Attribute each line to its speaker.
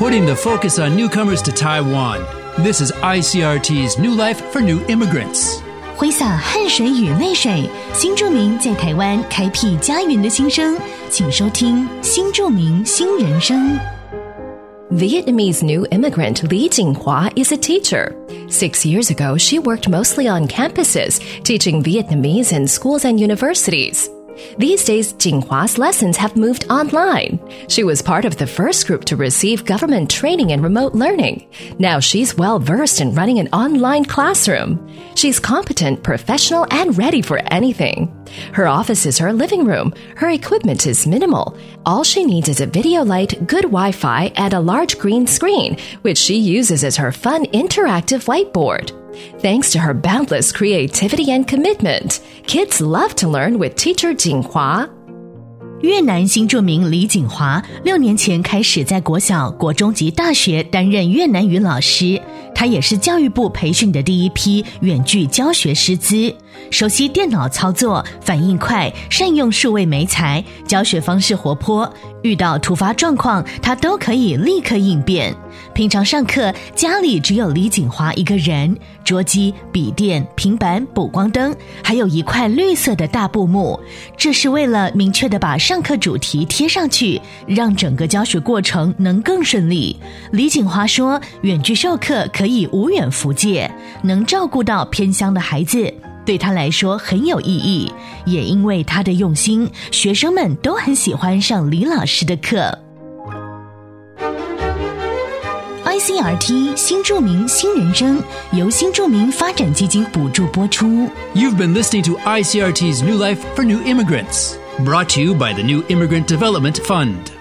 Speaker 1: putting the focus on newcomers to Taiwan. This is ICRT's New Life for New Immigrants.
Speaker 2: 挥洒汗水与泪水，新住民在台湾开辟家园的心声，请收听《新住民新人生》。
Speaker 3: Vietnamese new immigrant Li Jinghua is a teacher. Six years ago, she worked mostly on campuses, teaching Vietnamese in schools and universities. These days, Jinghua's lessons have moved online. She was part of the first group to receive government training in remote learning. Now she's well versed in running an online classroom. She's competent, professional, and ready for anything. Her office is her living room. Her equipment is minimal. All she needs is a video light, good Wi Fi, and a large green screen, which she uses as her fun interactive whiteboard. Thanks to her boundless creativity and commitment, kids love to learn with teacher 景华
Speaker 2: 越南新著名李景华六年前开始在国小、国中及大学担任越南语老师，他也是教育部培训的第一批远距教学师资，熟悉电脑操作，反应快，善用数位媒材，教学方式活泼，遇到突发状况他都可以立刻应变。平常上课，家里只有李锦华一个人，桌机、笔电、平板、补光灯，还有一块绿色的大布幕，这是为了明确的把上课主题贴上去，让整个教学过程能更顺利。李锦华说，远距授课可以无远弗届，能照顾到偏乡的孩子。对他来说很有意义，也因为他的用心，学生们都很喜欢上李老师的课。ICRT 新著名新人生由新著名发展基金补助播出。
Speaker 1: You've been listening to ICRT's New Life for New Immigrants, brought to you by the New Immigrant Development Fund.